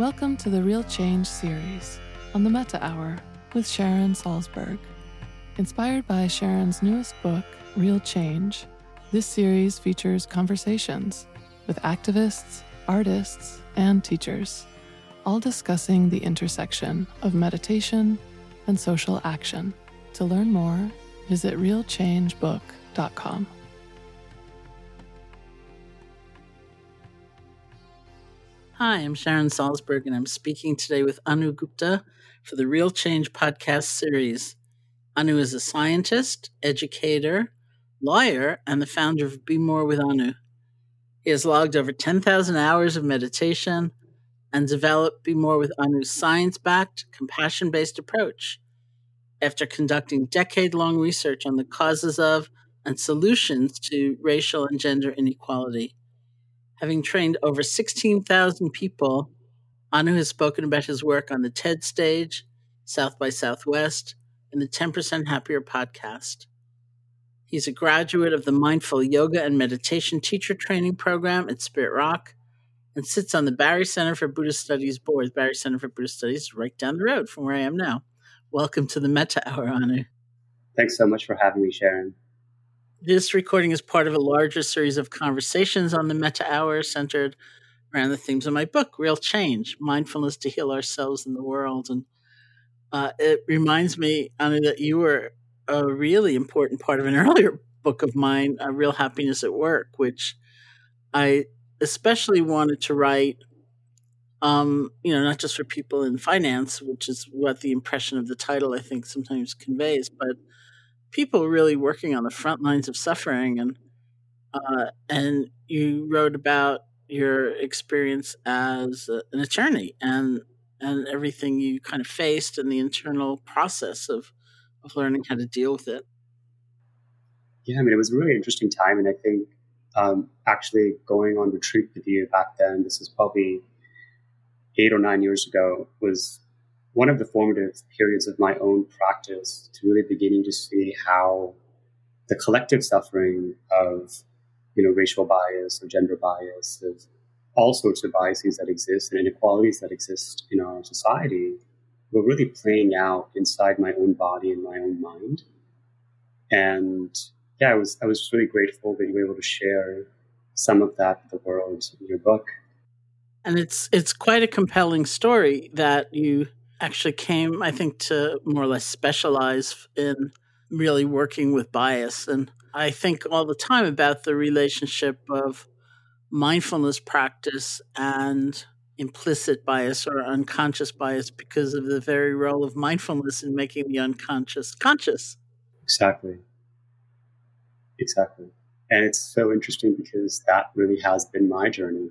Welcome to the Real Change series on the Metta Hour with Sharon Salzberg. Inspired by Sharon's newest book, Real Change, this series features conversations with activists, artists, and teachers, all discussing the intersection of meditation and social action. To learn more, visit realchangebook.com. Hi, I'm Sharon Salzberg, and I'm speaking today with Anu Gupta for the Real Change podcast series. Anu is a scientist, educator, lawyer, and the founder of Be More with Anu. He has logged over 10,000 hours of meditation and developed Be More with Anu's science backed, compassion based approach. After conducting decade long research on the causes of and solutions to racial and gender inequality, Having trained over 16,000 people, Anu has spoken about his work on the TED stage, South by Southwest, and the 10% Happier podcast. He's a graduate of the Mindful Yoga and Meditation Teacher Training Program at Spirit Rock and sits on the Barre Center for Buddhist Studies board. Barre Center for Buddhist Studies right down the road from where I am now. Welcome to the Metta Hour, Anu. Thanks so much for having me, Sharon. This recording is part of a larger series of conversations on the Metta Hour centered around the themes of my book, Real Change Mindfulness to Heal Ourselves and the World. And uh, it reminds me, Anu, that you were a really important part of an earlier book of mine, uh, Real Happiness at Work, which I especially wanted to write. Um, you know, not just for people in finance, which is what the impression of the title I think sometimes conveys, but people really working on the front lines of suffering and uh, and you wrote about your experience as a, an attorney and and everything you kind of faced and the internal process of of learning how to deal with it. Yeah, I mean, it was a really interesting time, and I think um, actually going on retreat with you back then, this was probably eight or nine years ago, was one of the formative periods of my own practice to really beginning to see how the collective suffering of you know racial bias or gender bias of all sorts of biases that exist and inequalities that exist in our society were really playing out inside my own body and my own mind and yeah, I was I was really grateful that you were able to share some of that with the world in your book. And it's it's quite a compelling story that you actually came, I think, to more or less specialize in really working with bias. And I think all the time about the relationship of mindfulness practice and implicit bias or unconscious bias because of the very role of mindfulness in making the unconscious conscious. Exactly. Exactly. And it's so interesting because that really has been my journey.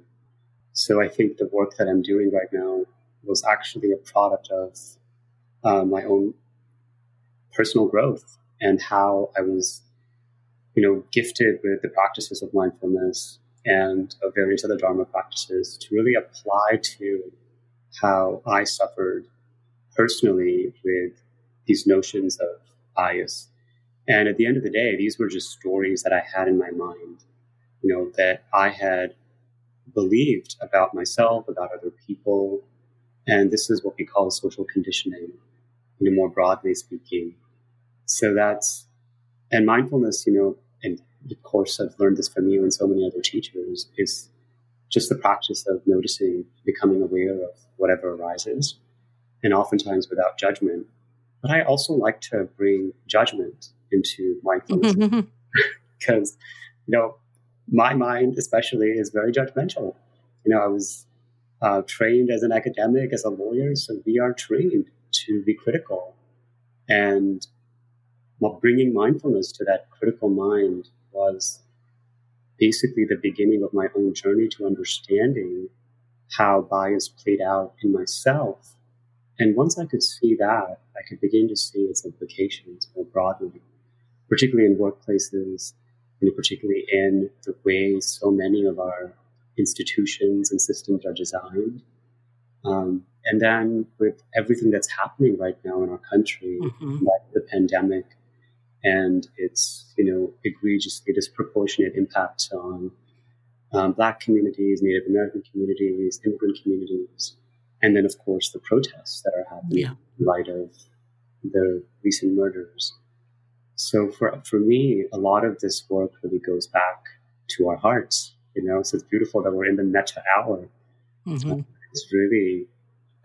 So I think the work that I'm doing right now was actually a product of uh, my own personal growth and how I was, you know, gifted with the practices of mindfulness and of various other Dharma practices to really apply to how I suffered personally with these notions of bias and at the end of the day, these were just stories that I had in my mind, you know, that I had believed about myself, about other people. And this is what we call social conditioning, you know, more broadly speaking. So that's, and mindfulness, you know, and of course I've learned this from you and so many other teachers, is just the practice of noticing, becoming aware of whatever arises, and oftentimes without judgment. But I also like to bring judgment into mindfulness because you know my mind especially is very judgmental you know i was uh, trained as an academic as a lawyer. So we are trained to be critical and bringing mindfulness to that critical mind was basically the beginning of my own journey to understanding how bias played out in myself. And once i could see that i could begin to see its implications more broadly particularly in workplaces, and particularly in the way so many of our institutions and systems are designed. Um, and then with everything that's happening right now in our country, mm-hmm. like the pandemic and its you know egregiously disproportionate impact on um, Black communities, Native American communities, immigrant communities, and then of course the protests that are happening yeah. in light of the recent murders. So for, for me, a lot of this work really goes back to our hearts, you know, so it's beautiful that we're in the metta hour. Mm-hmm. It's really,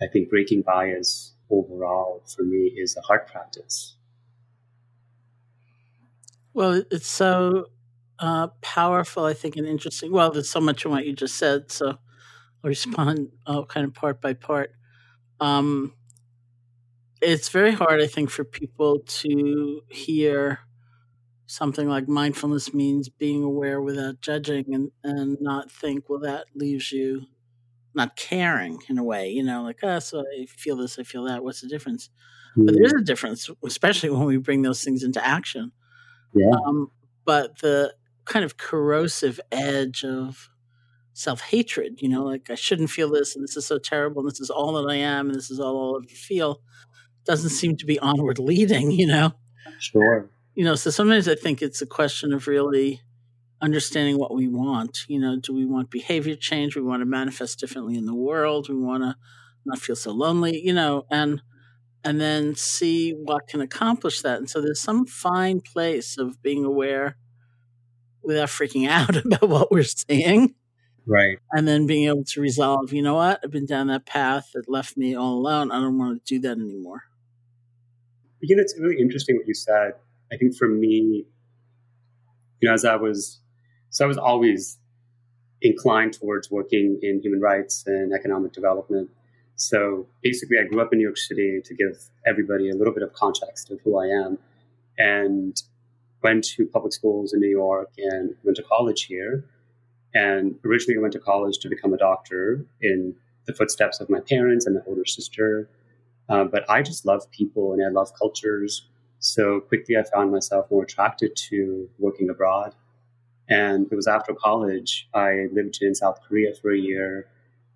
I think breaking bias overall for me is a hard practice. Well, it's so uh, powerful, I think, and interesting. Well, there's so much in what you just said, so I'll respond uh, kind of part by part. Um, it's very hard, I think, for people to hear something like mindfulness means being aware without judging and, and not think, well, that leaves you not caring in a way, you know, like, oh, so I feel this, I feel that. What's the difference? Mm. But there is a difference, especially when we bring those things into action. Yeah. Um, but the kind of corrosive edge of self hatred, you know, like I shouldn't feel this and this is so terrible and this is all that I am and this is all I'll ever feel doesn't seem to be onward leading, you know? Sure. You know, so sometimes I think it's a question of really understanding what we want. You know, do we want behavior change? We want to manifest differently in the world. We want to not feel so lonely, you know, and and then see what can accomplish that. And so there's some fine place of being aware without freaking out about what we're seeing. Right. And then being able to resolve, you know what? I've been down that path that left me all alone. I don't want to do that anymore you know, it's really interesting what you said. I think for me, you know, as I was, so I was always inclined towards working in human rights and economic development. So basically, I grew up in New York City to give everybody a little bit of context of who I am, and went to public schools in New York and went to college here. And originally, I went to college to become a doctor in the footsteps of my parents and my older sister. Uh, but I just love people and I love cultures. So quickly I found myself more attracted to working abroad. And it was after college, I lived in South Korea for a year.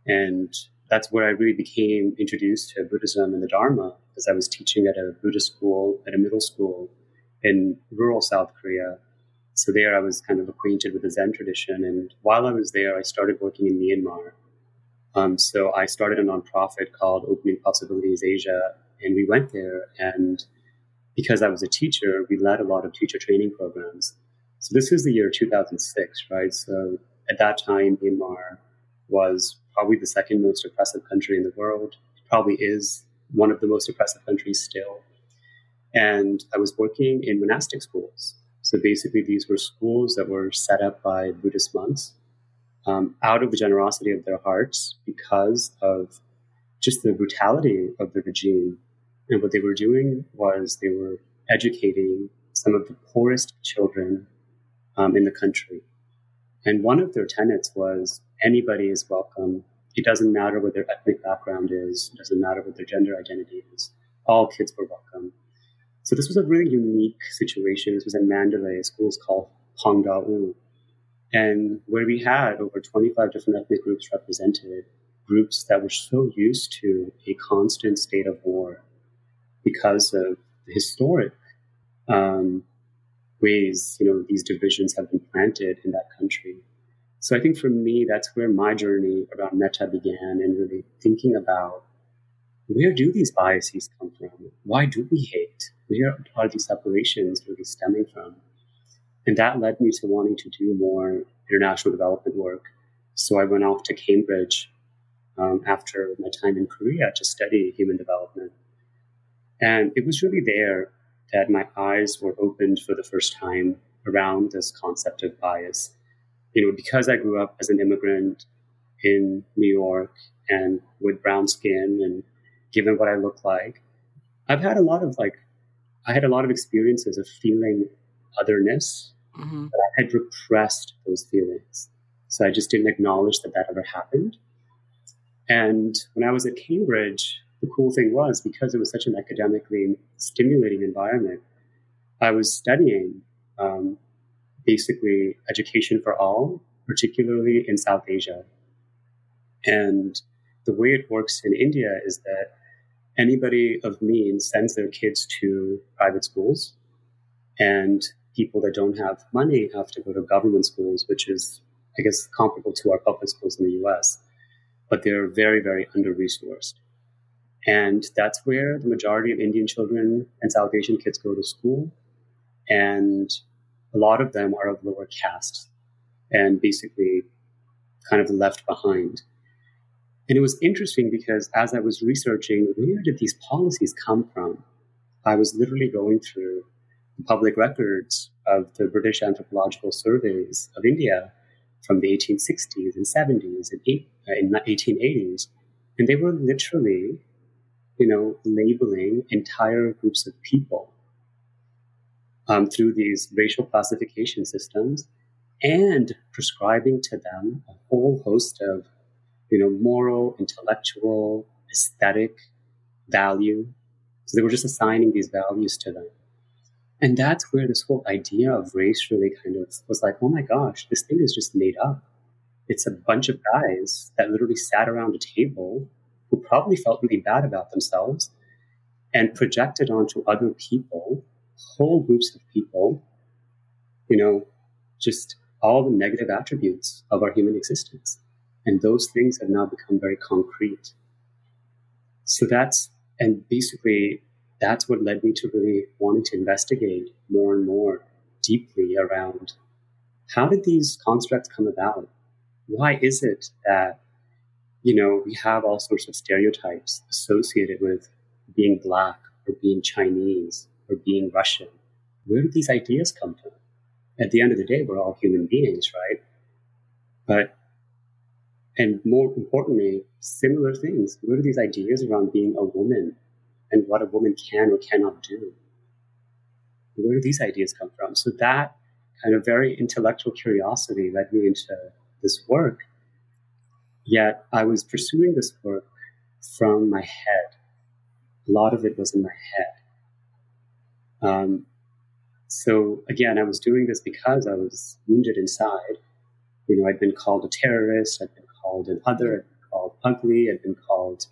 And that's where I really became introduced to Buddhism and the Dharma, because I was teaching at a Buddhist school, at a middle school in rural South Korea. So there I was kind of acquainted with the Zen tradition. And while I was there, I started working in Myanmar. Um, so I started a nonprofit called Opening Possibilities Asia. And we went there. And because I was a teacher, we led a lot of teacher training programs. So this is the year 2006, right? So at that time, Myanmar was probably the second most oppressive country in the world. It probably is one of the most oppressive countries still. And I was working in monastic schools. So basically, these were schools that were set up by Buddhist monks um, out of the generosity of their hearts because of just the brutality of the regime. And what they were doing was they were educating some of the poorest children um, in the country. And one of their tenets was anybody is welcome. It doesn't matter what their ethnic background is, it doesn't matter what their gender identity is. All kids were welcome. So this was a really unique situation. This was in Mandalay, a school called Phaung Daw Oo, and where we had over 25 different ethnic groups represented, groups that were so used to a constant state of war because of the historic um, ways you know these divisions have been planted in that country. So I think for me, that's where my journey around metta began, and really thinking about where do these biases come from? Why do we hate? Where are these separations really stemming from? And that led me to wanting to do more international development work. So I went off to Cambridge um, after my time in Korea to study human development. And it was really there that my eyes were opened for the first time around this concept of bias. You know, because I grew up as an immigrant in New York and with brown skin and given what I look like, I've had a lot of like, I had a lot of experiences of feeling otherness, mm-hmm. but I had repressed those feelings. So I just didn't acknowledge that that ever happened. And when I was at Cambridge, the cool thing was because it was such an academically stimulating environment, I was studying um, basically education for all, particularly in South Asia. And the way it works in India is that anybody of means sends their kids to private schools, and people that don't have money have to go to government schools, which is, I guess, comparable to our public schools in the US. But they're very, very under resourced. And that's where the majority of Indian children and South Asian kids go to school. And a lot of them are of lower castes and basically kind of left behind. And it was interesting because as I was researching, where did these policies come from? I was literally going through the public records of the British Anthropological Surveys of India from the 1860s and 70s and 1880s. Uh, and they were literally you know, labeling entire groups of people um, through these racial classification systems and prescribing to them a whole host of, you know, moral, intellectual, aesthetic value. So they were just assigning these values to them. And that's where this whole idea of race really kind of was like, oh my gosh, this thing is just made up. It's a bunch of guys that literally sat around a table who probably felt really bad about themselves and projected onto other people, whole groups of people, you know, just all the negative attributes of our human existence. And those things have now become very concrete. So that's, and basically, that's what led me to really wanting to investigate more and more deeply around how did these constructs come about? Why is it that you know, we have all sorts of stereotypes associated with being black or being Chinese or being Russian. Where do these ideas come from? At the end of the day, we're all human beings, right? But, and more importantly, similar things. Where do these ideas around being a woman and what a woman can or cannot do? Where do these ideas come from? So that kind of very intellectual curiosity led me into this work Yet I was pursuing this work from my head. A lot of it was in my head. Um, so again, I was doing this because I was wounded inside. You know, I'd been called a terrorist, I'd been called an other, I'd been called ugly, I'd been called.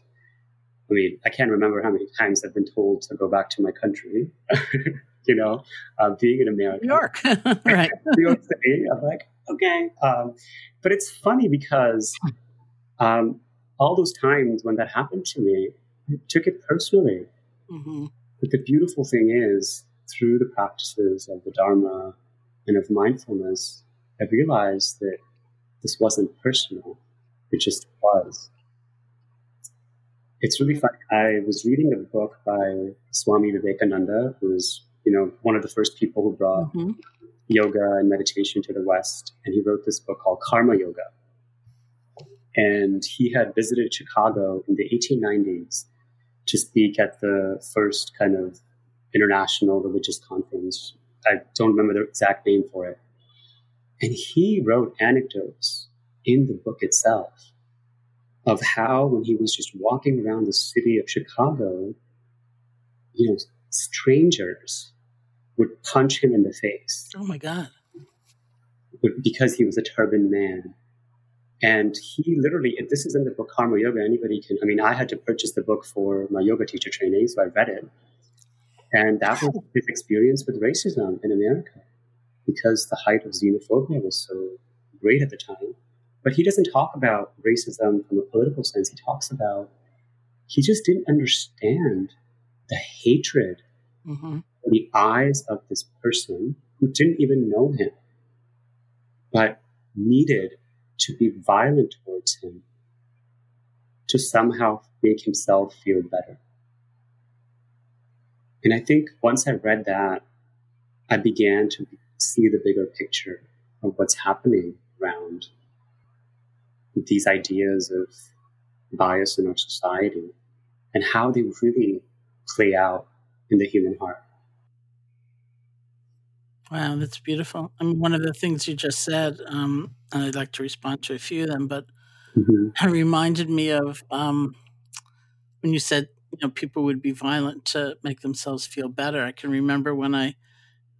I mean, I can't remember how many times I've been told to go back to my country. you know, uh, being in America, New York, right? New York City. I'm like, okay, um, but it's funny because um, all those times when that happened to me, I took it personally. Mm-hmm. But the beautiful thing is, through the practices of the Dharma and of mindfulness, I realized that this wasn't personal. It just was. It's really fun. I was reading a book by Swami Vivekananda, who was, you know, one of the first people who brought mm-hmm. yoga and meditation to the West. And he wrote this book called Karma Yoga. And he had visited Chicago in the 1890s to speak at the first kind of international religious conference. I don't remember the exact name for it. And he wrote anecdotes in the book itself of how, when he was just walking around the city of Chicago, you know, strangers would punch him in the face. Oh my God. Because he was a turban man. And he literally, this is in the book Karma Yoga. Anybody can, I mean, I had to purchase the book for my yoga teacher training, so I read it. And that was his experience with racism in America because the height of xenophobia was so great at the time. But he doesn't talk about racism from a political sense. He talks about he just didn't understand the hatred mm-hmm. in the eyes of this person who didn't even know him, but needed to be violent towards him to somehow make himself feel better. And I think once I read that, I began to see the bigger picture of what's happening around these ideas of bias in our society and how they really play out in the human heart. Wow, that's beautiful. I mean, one of the things you just said, um, and I'd like to respond to a few of them, but mm-hmm. it reminded me of um, when you said, you know, people would be violent to make themselves feel better. I can remember when I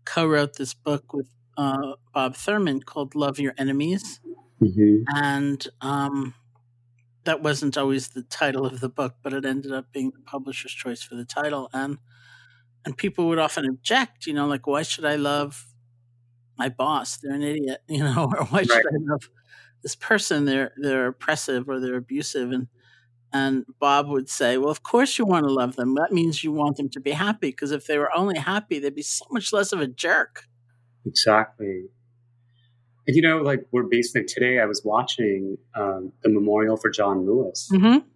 co-wrote this book with uh, Bob Thurman called "Love Your Enemies," mm-hmm. and um, that wasn't always the title of the book, but it ended up being the publisher's choice for the title, and and people would often object, you know, like, why should I love my boss? They're an idiot, you know, or why should right. I love this person? They're they're oppressive or they're abusive. And and Bob would say, Well, of course you want to love them. That means you want them to be happy, because if they were only happy, they'd be so much less of a jerk. Exactly. And you know, like we're basically today, I was watching um, the memorial for John Lewis. Mm-hmm.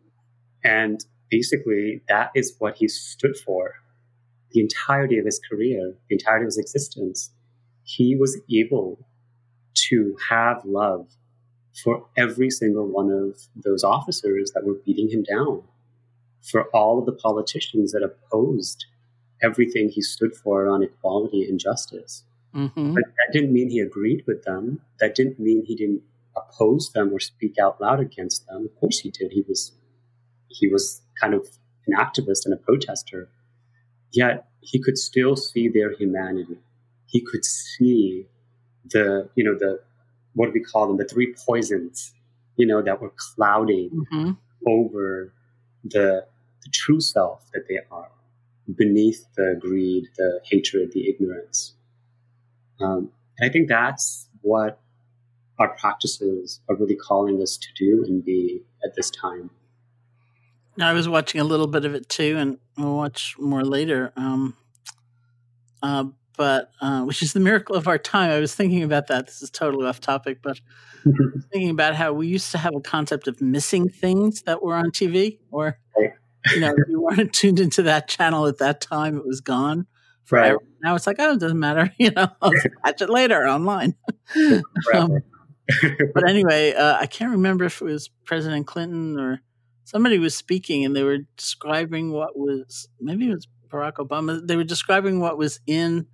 And basically, that is what he stood for the entirety of his career, the entirety of his existence, he was able to have love for every single one of those officers that were beating him down, for all of the politicians that opposed everything he stood for on equality and justice. Mm-hmm. But that didn't mean he agreed with them. That didn't mean he didn't oppose them or speak out loud against them. Of course he did. He was he was kind of an activist and a protester. Yet he could still see their humanity. He could see the, you know, the, what do we call them? The three poisons, you know, that were clouding mm-hmm. over the, the true self that they are beneath the greed, the hatred, the ignorance. Um, and I think that's what our practices are really calling us to do and be at this time. I was watching a little bit of it too, and we'll watch more later. Um, uh, but uh, which is the miracle of our time. I was thinking about that. This is totally off topic, but thinking about how we used to have a concept of missing things that were on TV, or you know, if you weren't tuned into that channel at that time, it was gone forever. Right. Now it's like, oh, it doesn't matter. You know, I'll catch it later online. um, but anyway, uh, I can't remember if it was President Clinton or somebody was speaking and they were describing what was maybe it was Barack Obama. They were describing what was in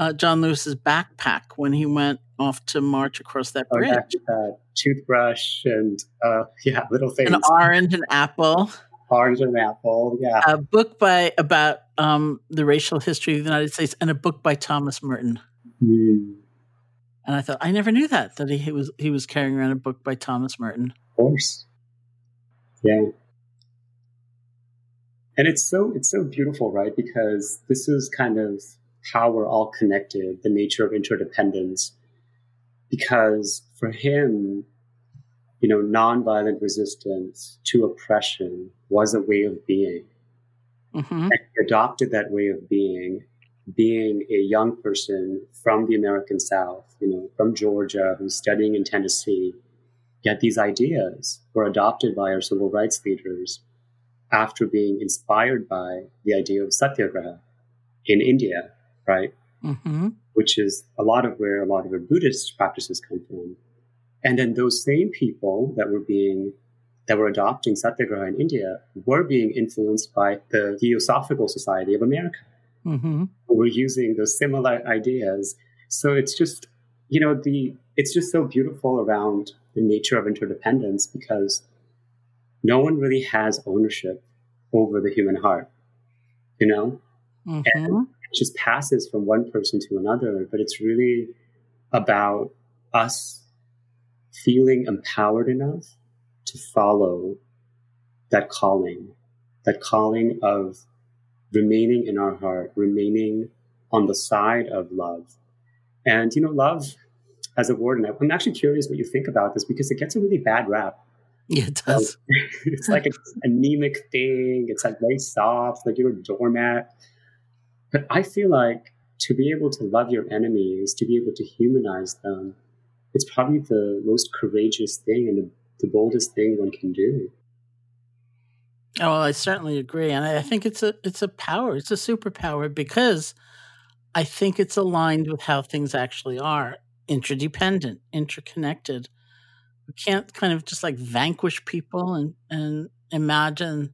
uh, John Lewis's backpack when he went off to march across that bridge. Oh, uh, toothbrush and uh, yeah, little things. An orange, an apple. Orange and Apple, yeah. A book by about um, the racial history of the United States, and a book by Thomas Merton. Mm. And I thought I never knew that that he was he was carrying around a book by Thomas Merton. Of course, yeah. And it's so it's so beautiful, right? Because this is kind of how we're all connected, the nature of interdependence. Because for him, you know, nonviolent resistance to oppression was a way of being. Mm-hmm. And he adopted that way of being, being a young person from the American South, you know, from Georgia, who's studying in Tennessee. Yet these ideas were adopted by our civil rights leaders after being inspired by the idea of satyagraha in India, right? Mm-hmm. Which is a lot of where a lot of our Buddhist practices come from. And then those same people that were being that were adopting satyagraha in India were being influenced by the Theosophical Society of America. Mm-hmm. Were using those similar ideas. So it's just, you know, the it's just so beautiful around the nature of interdependence because no one really has ownership over the human heart, you know? Mm-hmm. And it just passes from one person to another, but it's really about us feeling empowered enough to follow that calling, that calling of remaining in our heart, remaining on the side of love. And, you know, love as a word, and I'm actually curious what you think about this because it gets a really bad rap. Yeah, it does. it's like an anemic thing. It's like very soft, like you're a doormat. But I feel like to be able to love your enemies, to be able to humanize them, it's probably the most courageous thing and the, the boldest thing one can do. Oh, well, I certainly agree, and I think it's a it's a power, it's a superpower because I think it's aligned with how things actually are, interdependent, interconnected. We can't kind of just like vanquish people and and imagine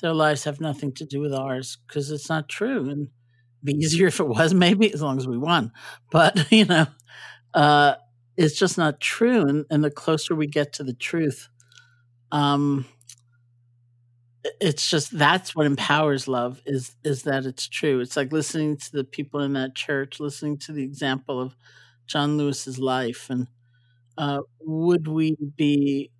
their lives have nothing to do with ours because it's not true. And be easier if it was, maybe as long as we won. But you know, uh, it's just not true. And, and the closer we get to the truth, um, it's just that's what empowers love is is that it's true. It's like listening to the people in that church, listening to the example of John Lewis's life, and uh, would we be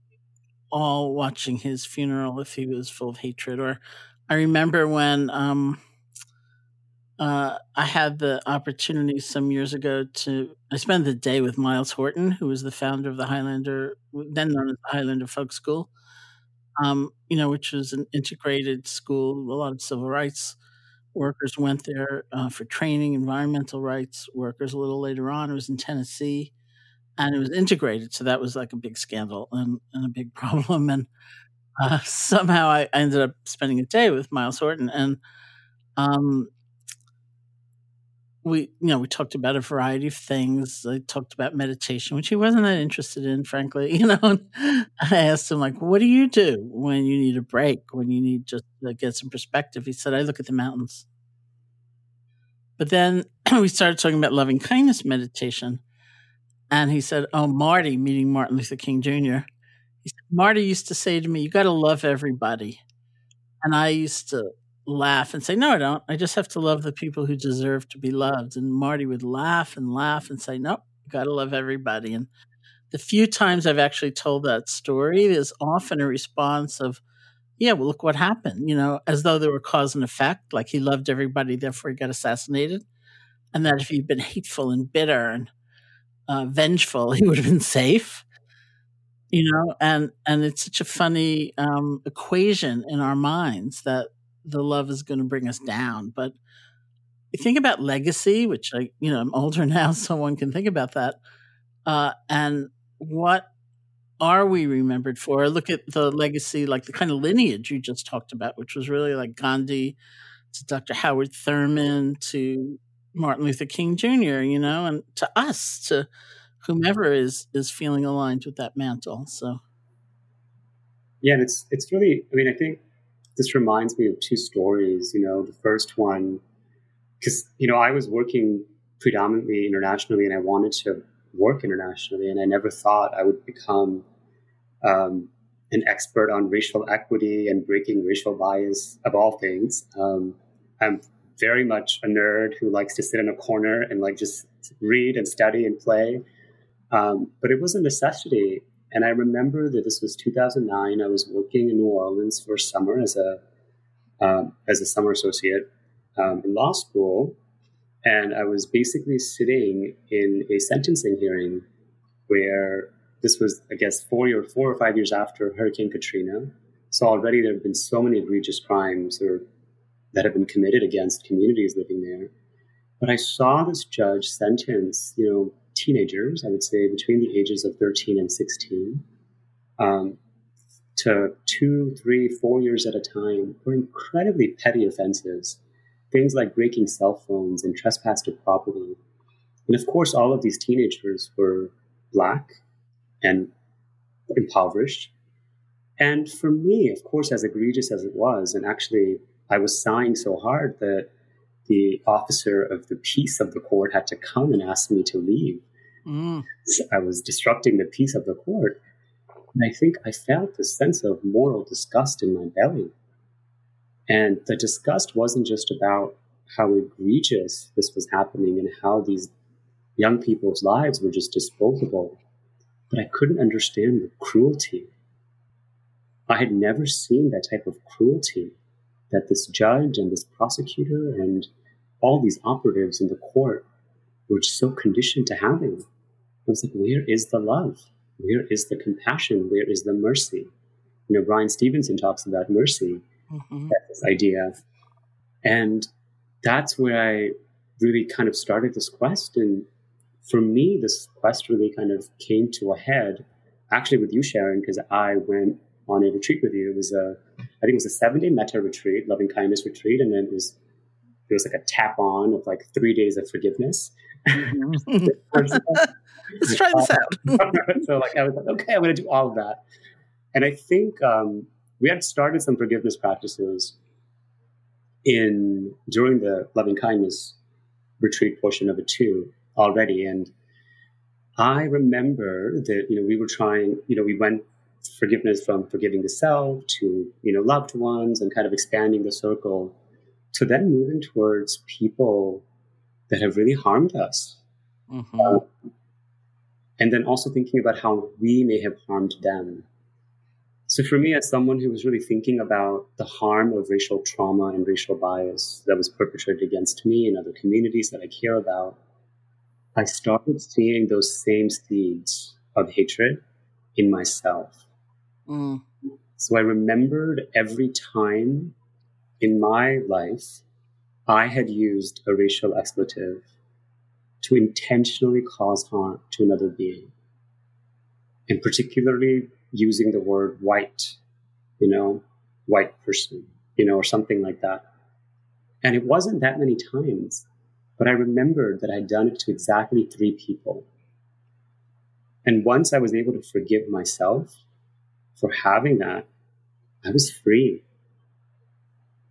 all watching his funeral if he was full of hatred? Or I remember when um, uh, I had the opportunity some years ago to I spent the day with Myles Horton, who was the founder of the Highlander, then known as the Highlander Folk School um, you know, which was an integrated school. A lot of civil rights workers went there uh, for training, environmental rights workers. A little later on, it was in Tennessee, and it was integrated. So that was like a big scandal and, and a big problem. And uh, somehow I, I ended up spending a day with Myles Horton, and um, we you know we talked about a variety of things. I talked about meditation which he wasn't that interested in frankly you know i asked him like what do you do when you need a break when you need just to get some perspective? He said i look at the mountains. But then we started talking about loving kindness meditation and he said oh marty meeting martin luther king jr he said, marty used to say to me you got to love everybody and i used to laugh and say, No, I don't. I just have to love the people who deserve to be loved. And Marty would laugh and laugh and say, Nope, you got to love everybody. And the few times I've actually told that story, there's often a response of, Yeah, well, look what happened, you know, as though there were cause and effect, like he loved everybody, therefore he got assassinated. And that if he'd been hateful and bitter and uh, vengeful, he would have been safe you know and and it's such a funny um, equation in our minds that the love is going to bring us down. But think about legacy, which I, you know, I'm older now, so one can think about that. Uh, and what are we remembered for? Look at the legacy, like the kind of lineage you just talked about, which was really like Gandhi to Dr. Howard Thurman to Martin Luther King Jr., you know, and to us, to whomever is is feeling aligned with that mantle. So, yeah, and it's it's really. I mean, I think this reminds me of two stories. You know, the first one, because, you know, I was working predominantly internationally and I wanted to work internationally, and I never thought I would become um, an expert on racial equity and breaking racial bias of all things. Um, I'm very much a nerd who likes to sit in a corner and like just read and study and play. Um, but it was a necessity. And I remember that this was 2009. I was working in New Orleans for summer as a um, as a summer associate um, in law school, and I was basically sitting in a sentencing hearing where this was, I guess, four or four or five years after Hurricane Katrina. So already there have been so many egregious crimes or that have been committed against communities living there. But I saw this judge sentence, you know, teenagers, I would say between the ages of 13 and 16, um, to two, three, four years at a time for incredibly petty offenses. Things like breaking cell phones and trespass to property. And of course, all of these teenagers were black and impoverished. And for me, of course, as egregious as it was, and actually I was sighing so hard that the officer of the peace of the court had to come and ask me to leave. Mm. I was disrupting the peace of the court. And I think I felt a sense of moral disgust in my belly. And the disgust wasn't just about how egregious this was happening and how these young people's lives were just disposable but I couldn't understand the cruelty. I had never seen that type of cruelty that this judge and this prosecutor and all these operatives in the court were so conditioned to having. I was like, where is the love? Where is the compassion? Where is the mercy? You know, Bryan Stevenson talks about mercy, mm-hmm. this idea. And that's where I really kind of started this quest. And for me, this quest really kind of came to a head, actually with you, Sharon, because I went on a retreat with you. It was a, I think it was a seven day metta retreat, loving kindness retreat, and then it was there was like a tap on of like three days of forgiveness. Let's try this out. so like I was like, okay, I'm going to do all of that, and I think um, we had started some forgiveness practices in during the loving kindness retreat portion of it too already. And I remember that, you know, we were trying, you know, we went forgiveness from forgiving the self to, you know, loved ones and kind of expanding the circle to then moving towards people that have really harmed us. Mm-hmm. Uh, and then also thinking about how we may have harmed them. So for me, as someone who was really thinking about the harm of racial trauma and racial bias that was perpetrated against me and other communities that I care about, I started seeing those same seeds of hatred in myself. Mm. So I remembered every time in my life I had used a racial expletive to intentionally cause harm to another being. And particularly using the word white, you know, white person, you know, or something like that. And it wasn't that many times. But I remembered that I'd done it to exactly three people. And once I was able to forgive myself for having that, I was free.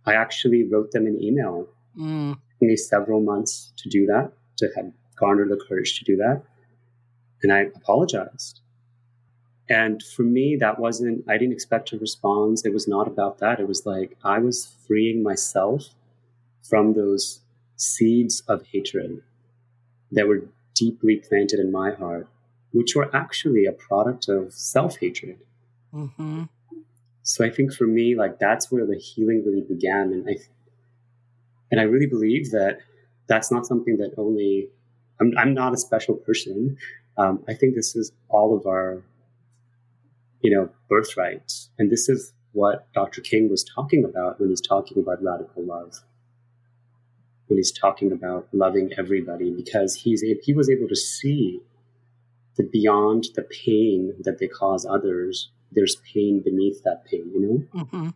I actually wrote them an email. Mm. It took me several months to do that, to have garnered the courage to do that. And I apologized. And for me, that wasn't, I didn't expect a response. It was not about that. It was like I was freeing myself from those seeds of hatred that were deeply planted in my heart, which were actually a product of self hatred. Mm-hmm. So I think for me, like that's where the healing really began, and I and I really believe that that's not something that only I'm. I'm not a special person. Um, I think this is all of our, you know, birthrights, and this is what Dr. King was talking about when he's talking about radical love when he's talking about loving everybody because he's he was able to see that beyond the pain that they cause others, there's pain beneath that pain. You know. Mm-hmm.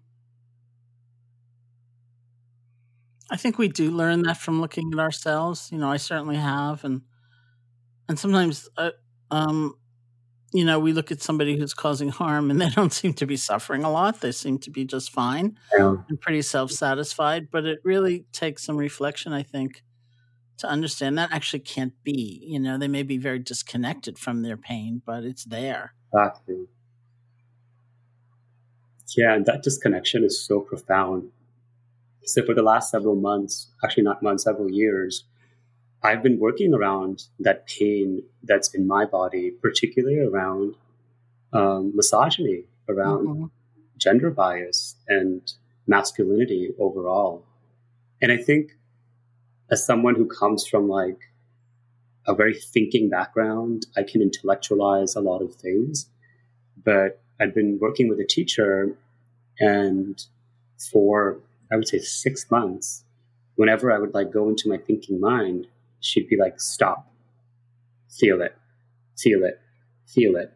I think we do learn that from looking at ourselves. You know, I certainly have, and and sometimes, uh, um, you know, we look at somebody who's causing harm and they don't seem to be suffering a lot. They seem to be just fine yeah. and pretty self satisfied. But it really takes some reflection, I think, to understand that actually can't be. You know, they may be very disconnected from their pain, but it's there. Exactly. Yeah, and that disconnection is so profound. So for the last several months, actually not months, several years, I've been working around that pain that's in my body, particularly around um, misogyny, around mm-hmm. gender bias and masculinity overall. And I think as someone who comes from like a very thinking background, I can intellectualize a lot of things. But I'd been working with a teacher and for I would say six months, whenever I would like go into my thinking mind, she'd be like, stop, feel it, feel it, feel it.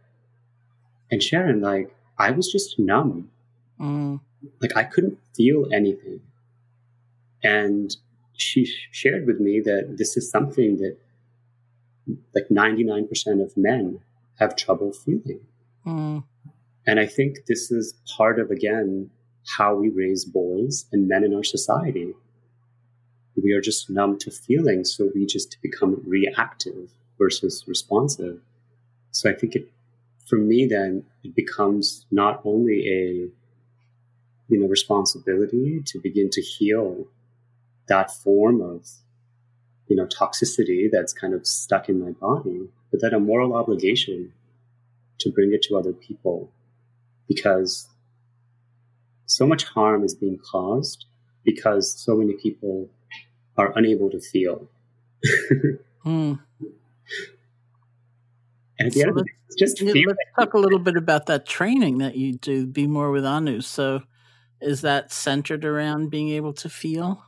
And Sharon, like, I was just numb. Mm. Like, I couldn't feel anything. And she shared with me that this is something that like 99% of men have trouble feeling. Mm. And I think this is part of, again, how we raise boys and men in our society. We are just numb to feeling, so we just become reactive versus responsive. So I think it, for me, then it becomes not only a, you know, responsibility to begin to heal that form of, you know, toxicity that's kind of stuck in my body, but then a moral obligation to bring it to other people because so much harm is being caused because so many people are unable to feel. mm. And at the so end of the day, just. Let's talk a little bit about that training that you do, Be More with Anu. So, is that centered around being able to feel?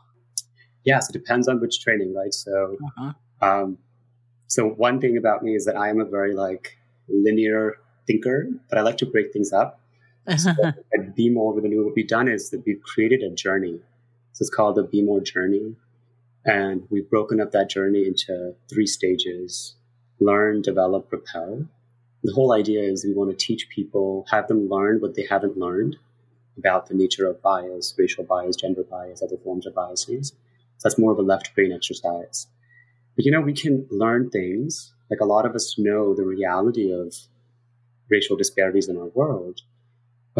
Yes, it depends on which training, right? So, uh-huh. um, so one thing about me is that I am a very like linear thinker, but I like to break things up so at Be More with Anu, what we've done is that we've created a journey. So it's called the Be More Journey. And we've broken up that journey into three stages learn, develop, propel. The whole idea is we want to teach people, have them learn what they haven't learned about the nature of bias, racial bias, gender bias, other forms of biases. So that's more of a left brain exercise. But you know, we can learn things, like a lot of us know the reality of racial disparities in our world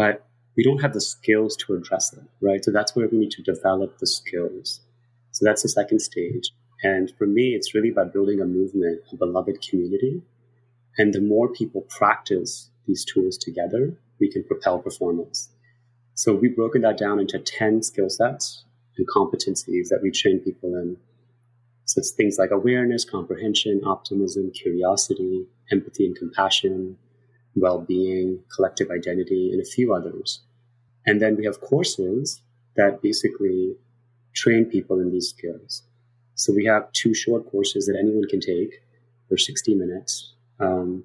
but we don't have the skills to address them, right? So that's where we need to develop the skills. So that's the second stage. And for me, it's really about building a movement, a beloved community. And the more people practice these tools together, we can propel performance. So we've broken that down into 10 skill sets and competencies that we train people in. So it's things like awareness, comprehension, optimism, curiosity, empathy and compassion, well being, collective identity, and a few others. And then we have courses that basically train people in these skills. So we have two short courses that anyone can take for 60 minutes, um,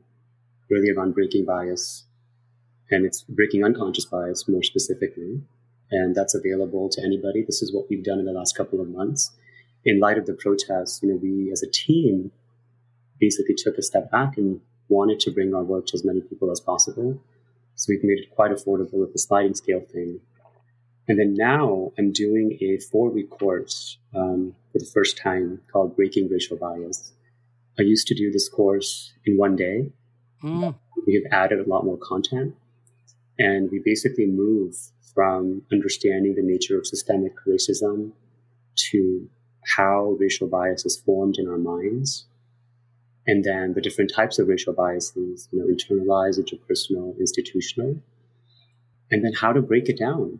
really around breaking bias. And it's breaking unconscious bias more specifically. And that's available to anybody. This is what we've done in the last couple of months. In light of the protests, you know, we as a team basically took a step back and wanted to bring our work to as many people as possible. So we've made it quite affordable with the sliding scale thing. And then now I'm doing a four week course um, for the first time called Breaking Racial Bias. I used to do this course in one day. Mm. We have added a lot more content. And we basically move from understanding the nature of systemic racism to how racial bias is formed in our minds and then the different types of racial biases, you know, internalized, interpersonal, institutional, and then how to break it down.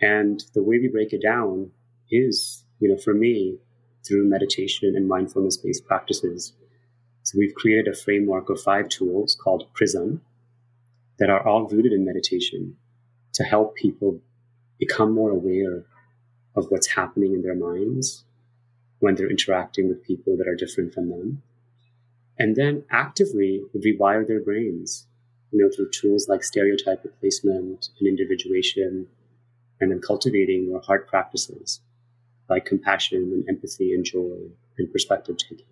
And the way we break it down is, you know, for me, through meditation and mindfulness based practices. So we've created a framework of five tools called PRISM that are all rooted in meditation to help people become more aware of what's happening in their minds when they're interacting with people that are different from them and then actively rewire their brains, you know, through tools like stereotype replacement and individuation, and then cultivating more heart practices like compassion and empathy and joy and perspective taking.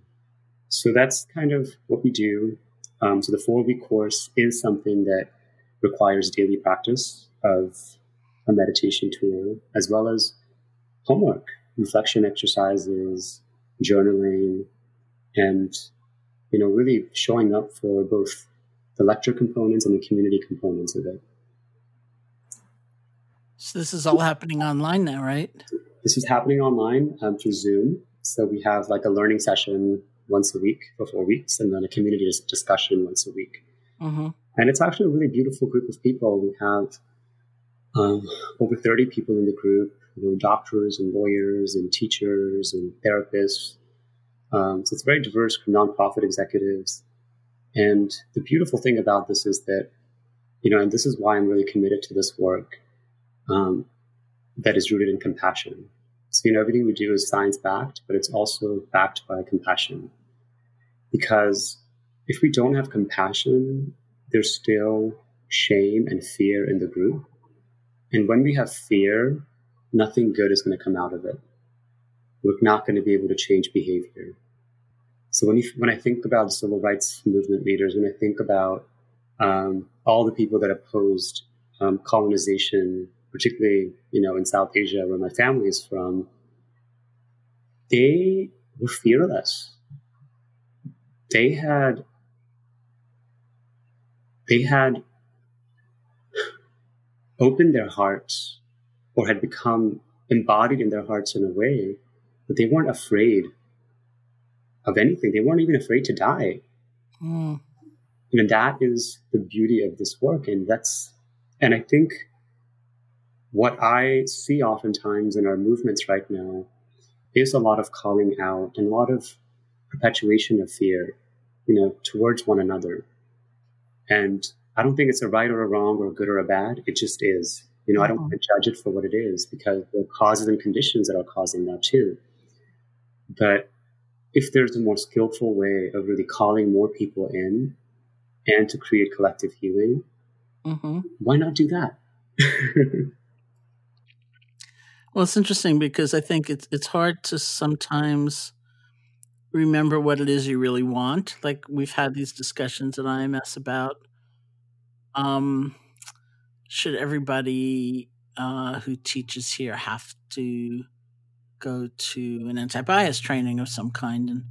So that's kind of what we do. Um, so the four week course is something that requires daily practice of a meditation tool, as well as homework, reflection exercises, journaling, and you know, really showing up for both the lecture components and the community components of it. So this is all happening online now, right? This is happening online um, through Zoom. So we have like a learning session once a week for four weeks, and then a community discussion once a week. Mm-hmm. And it's actually a really beautiful group of people. We have um, over 30 people in the group, you know, doctors and lawyers and teachers and therapists. Um, so it's very diverse nonprofit executives. And the beautiful thing about this is that, you know, and this is why I'm really committed to this work um, that is rooted in compassion. So, you know, everything we do is science backed, but it's also backed by compassion. Because if we don't have compassion, there's still shame and fear in the group. And when we have fear, nothing good is going to come out of it. We're not going to be able to change behavior. So when, you, when I think about civil rights movement leaders, when I think about um, all the people that opposed um, colonization, particularly you know in South Asia where my family is from, they were fearless. They had they had opened their hearts or had become embodied in their hearts in a way that they weren't afraid of anything. They weren't even afraid to die. Mm. And that is the beauty of this work. And that's, and I think what I see oftentimes in our movements right now is a lot of calling out and a lot of perpetuation of fear, you know, towards one another. And I don't think it's a right or a wrong or a good or a bad. It just is. You know. I don't mm-hmm. want to judge it for what it is because the causes and conditions that are causing that too. But if there's a more skillful way of really calling more people in and to create collective healing, mm-hmm. why not do that? well, it's interesting because I think it's it's hard to sometimes remember what it is you really want. Like we've had these discussions at IMS about um, should everybody uh, who teaches here have to go to an anti-bias training of some kind and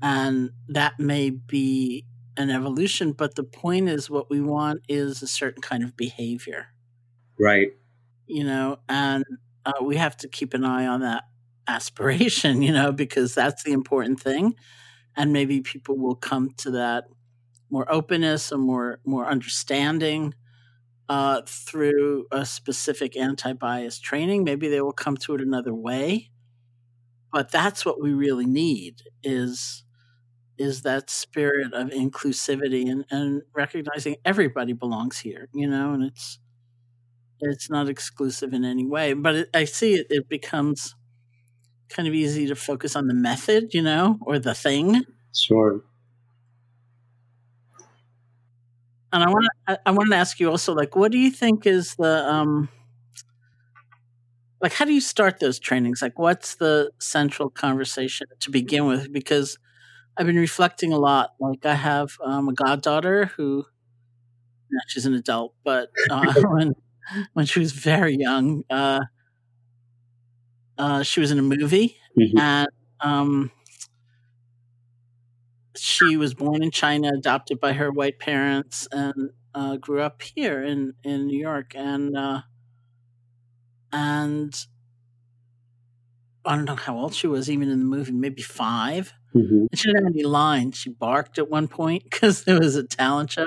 and that may be an evolution but the point is what we want is a certain kind of behavior. Right. You know and uh, we have to keep an eye on that aspiration you know because that's the important thing. And maybe people will come to that more openness and more more understanding uh, through a specific anti-bias training. Maybe they will come to it another way but that's what we really need is is that spirit of inclusivity and, and recognizing everybody belongs here you know and it's it's not exclusive in any way but it, i see it it becomes kind of easy to focus on the method you know or the thing. Sure. And i want to i want to ask you also like what do you think is the um like how do you start those trainings? Like what's the central conversation to begin with? Because i've been reflecting a lot. Like i have um, a goddaughter who yeah, she's an adult but uh, when when she was very young uh, uh, she was in a movie mm-hmm. and um, she was born in china adopted by her white parents and uh, grew up here in in new york. And uh, and I don't know how old she was, even in the movie, maybe 5 mm-hmm. And she didn't have any lines. She barked at one point because there was a talent show.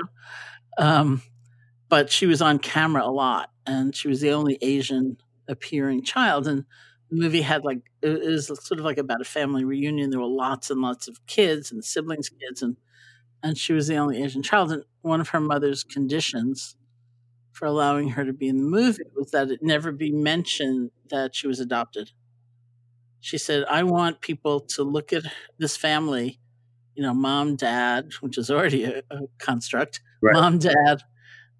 Um, but she was on camera a lot, and she was the only Asian appearing child. And the movie had like it was sort of like about a family reunion. There were lots and lots of kids and siblings, kids, and and she was the only Asian child. And one of her mother's conditions for allowing her to be in the movie was that it never be mentioned that she was adopted. She said, I want people to look at this family, you know, mom, dad, which is already a, a construct, right. mom, dad,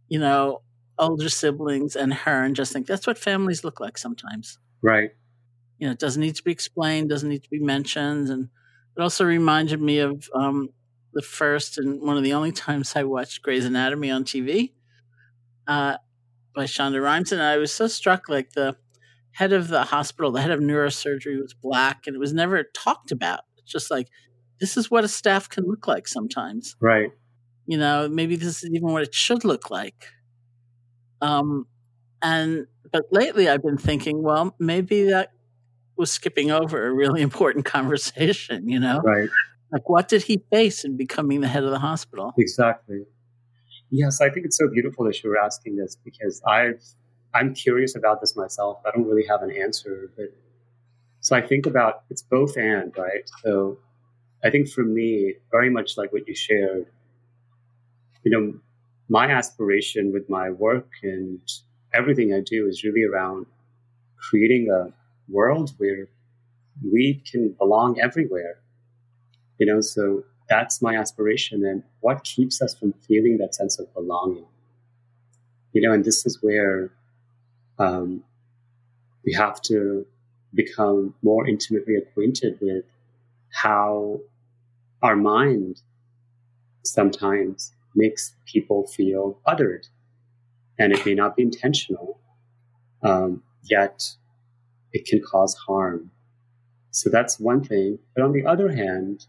you know, older siblings, and her, and just think that's what families look like sometimes. Right. You know, it doesn't need to be explained, doesn't need to be mentioned. And it also reminded me of um, the first and one of the only times I watched Grey's Anatomy on TV uh, by Shonda Rhimes, and I was so struck. Like the head of the hospital, the head of neurosurgery was black, and it was never talked about. It's just like this is what a staff can look like sometimes, right? You know, maybe this is even what it should look like. Um, And but lately I've been thinking, well, maybe that was skipping over a really important conversation, you know? Right. Like what did he face in becoming the head of the hospital? Exactly. Yes, I think it's so beautiful that you were asking this because I've I'm curious about this myself. I don't really have an answer, but so I think about it's both and, right? So I think for me, very much like what you shared, you know, my aspiration with my work and everything I do is really around creating a world where we can belong everywhere. You know, so that's my aspiration. And what keeps us from feeling that sense of belonging? You know, and this is where um, we have to become more intimately acquainted with how our mind sometimes makes people feel othered. And it may not be intentional, um, yet it can cause harm. So that's one thing. But on the other hand,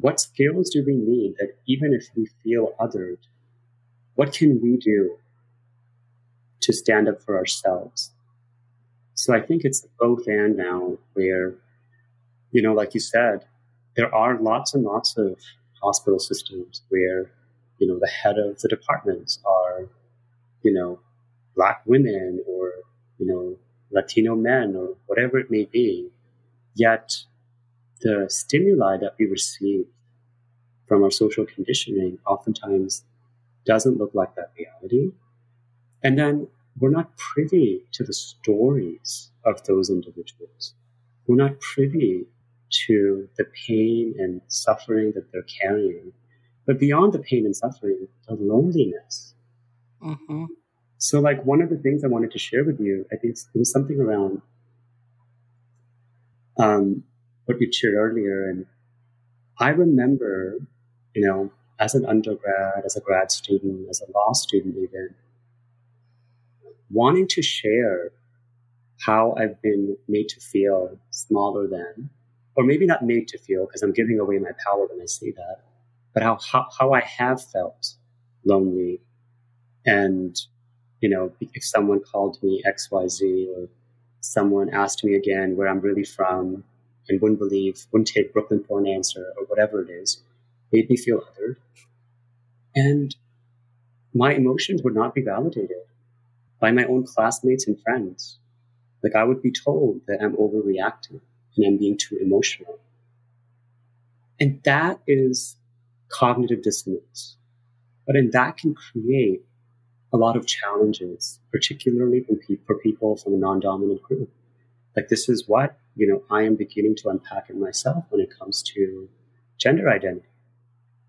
what skills do we need that even if we feel othered, what can we do to stand up for ourselves? So I think it's both and now where, you know, like you said, there are lots and lots of hospital systems where, you know, the head of the departments are, you know, black women or, you know, Latino men or whatever it may be. Yet the stimuli that we receive from our social conditioning oftentimes doesn't look like that reality. And then we're not privy to the stories of those individuals. We're not privy to the pain and suffering that they're carrying. But beyond the pain and suffering, the loneliness. Mm-hmm. So, like, one of the things I wanted to share with you, I think it was something around um, what you shared earlier. And I remember, you know, as an undergrad, as a grad student, as a law student, even, wanting to share how I've been made to feel smaller than, or maybe not made to feel because I'm giving away my power when I say that, but how, how, how I have felt lonely. And, you know, if someone called me XYZ or someone asked me again where I'm really from and wouldn't believe, wouldn't take Brooklyn for an answer or whatever it is, made me feel othered. And my emotions would not be validated by my own classmates and friends. Like I would be told that I'm overreacting and I'm being too emotional. And that is cognitive dissonance. But and that can create a lot of challenges, particularly for people from a non-dominant group. Like this is what, you know, I am beginning to unpack it myself when it comes to gender identity.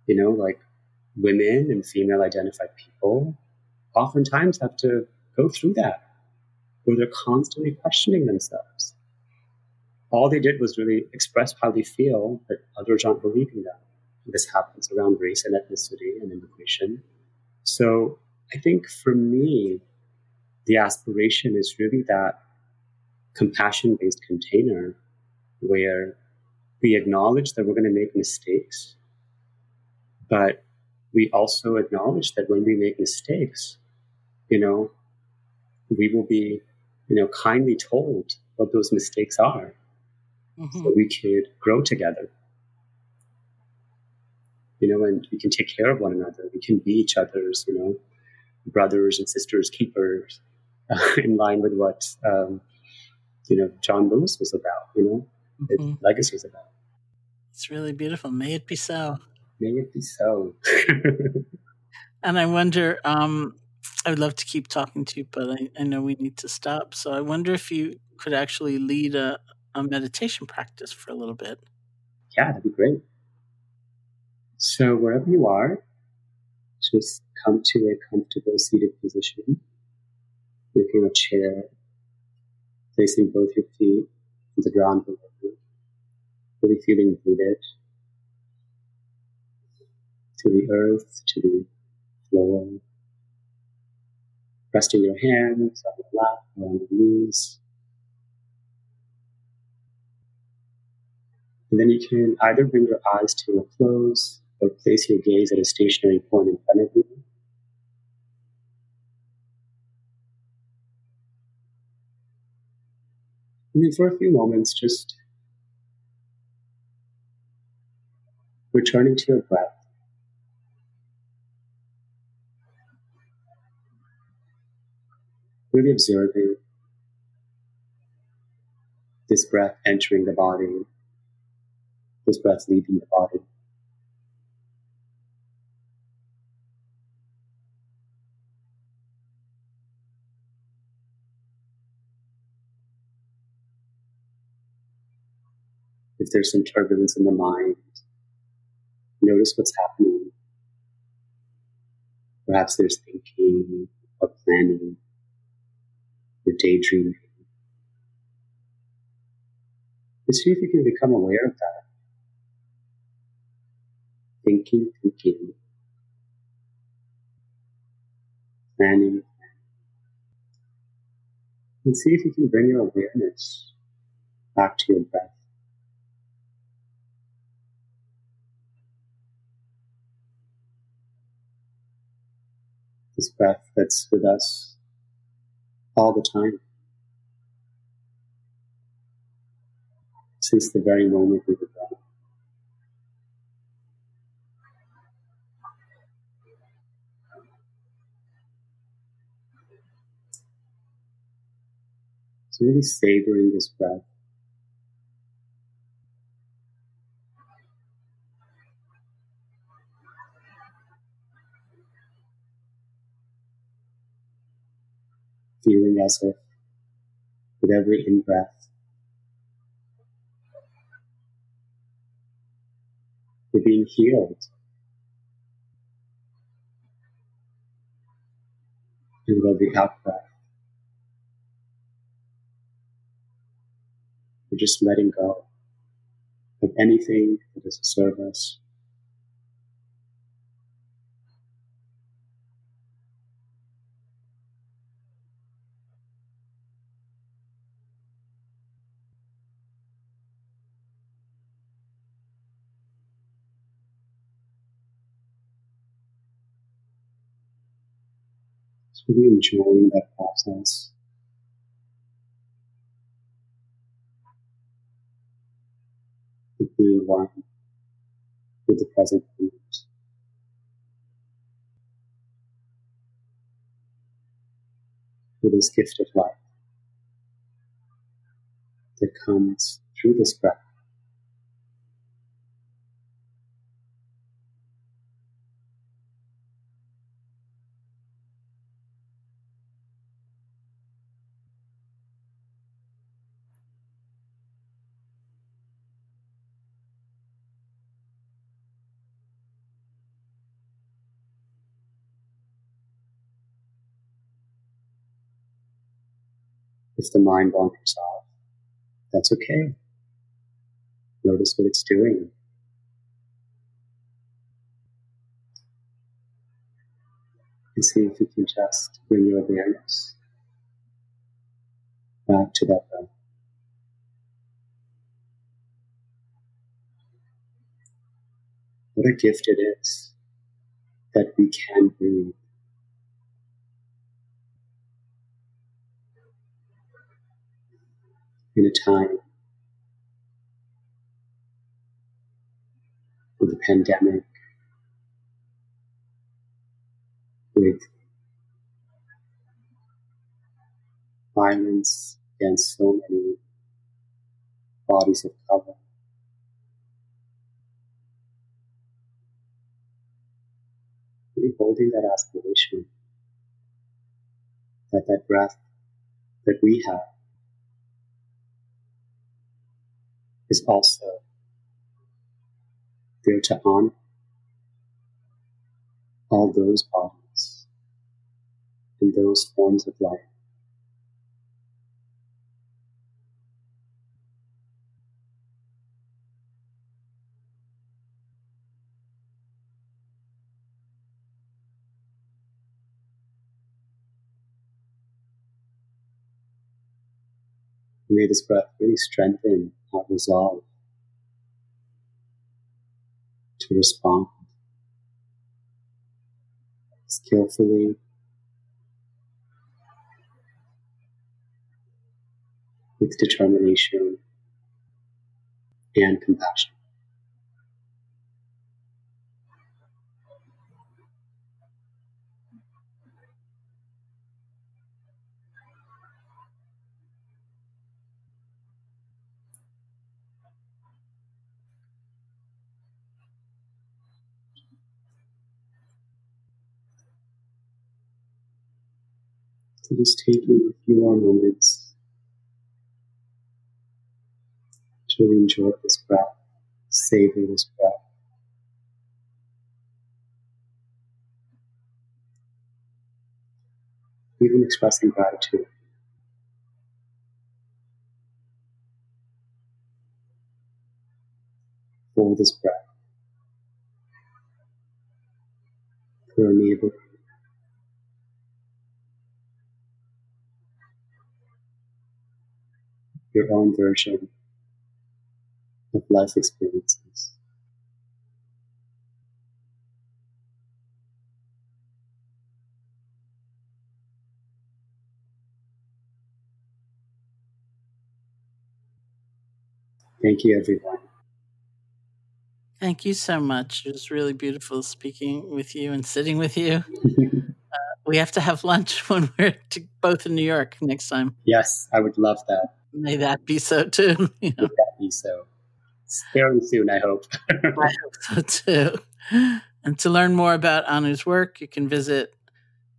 You know, like women and female identified people oftentimes have to go through that where they're constantly questioning themselves. All they did was really express how they feel, but others aren't believing them. This happens around race and ethnicity and immigration. So I think for me, the aspiration is really that compassion based container where we acknowledge that we're going to make mistakes, but we also acknowledge that when we make mistakes, you know, we will be, you know, kindly told what those mistakes are mm-hmm. so we could grow together. You know, and we can take care of one another. We can be each other's, you know, brothers and sisters keepers uh, in line with what, um, you know, John Lewis was about, you know, mm-hmm. legacy is about. It's really beautiful. May it be so. May it be so. and I wonder, um, I would love to keep talking to you, but I, I, know we need to stop. So I wonder if you could actually lead a, a meditation practice for a little bit. Yeah, that'd be great. So wherever you are, just come to a comfortable seated position, making a chair, placing both your feet on the ground below really feeling rooted to the earth, to the floor resting your hands on the lap or on the knees. And then you can either bring your eyes to a close or place your gaze at a stationary point in front of you. And then for a few moments, just returning to your breath. Really observing this breath entering the body, this breath leaving the body. If there's some turbulence in the mind, notice what's happening. Perhaps there's thinking or planning or daydreaming. Just see if you can become aware of that. Thinking, thinking, Planning, planning, and see if you can bring your awareness back to your breath. This breath that's with us all the time. since the very moment we were born. So really savoring this breath. Feeling as if with every in breath We're being healed. And with every out breath, we're just letting go of anything that doesn't serve us. Really enjoying that process. Of being one with the present moment. With this gift of life that comes through this breath. If the mind wanders off. That's okay. Notice what it's doing. And see if you can just bring your awareness back to that breath. What a gift it is that we can breathe in a time with the pandemic, with violence against so many bodies of color. Really holding that aspiration that that breath that we have is also there to honor all those bodies and those forms of life. May this breath really strengthen our resolve to respond skillfully with determination and compassion. So just taking a few more moments to enjoy this breath, savor this breath. Even expressing gratitude. For this breath, for enabling your own version of life experiences. Thank you, everyone. Thank you so much. It was really beautiful speaking with you and sitting with you. uh, we have to have lunch when we're to, both in New York next time. Yes, I would love that. May that be so too. You know? May that be so. Very soon, I hope. I hope so too. And to learn more about Anu's work, you can visit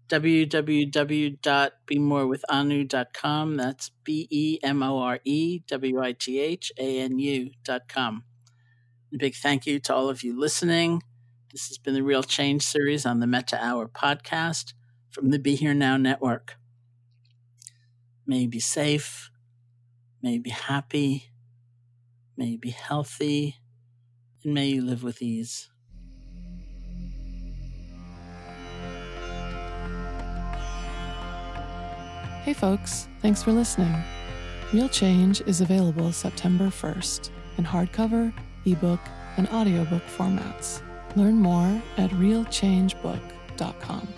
www.bemorewithanu.com. That's B E M O R E W I T H A N U.com. A big thank you to all of you listening. This has been the Real Change series on the Metta Hour podcast from the Be Here Now Network. May you be safe, may you be happy, may you be healthy, and may you live with ease. Hey folks, thanks for listening. Real Change is available September 1st in hardcover, ebook, and audiobook formats. Learn more at realchangebook.com.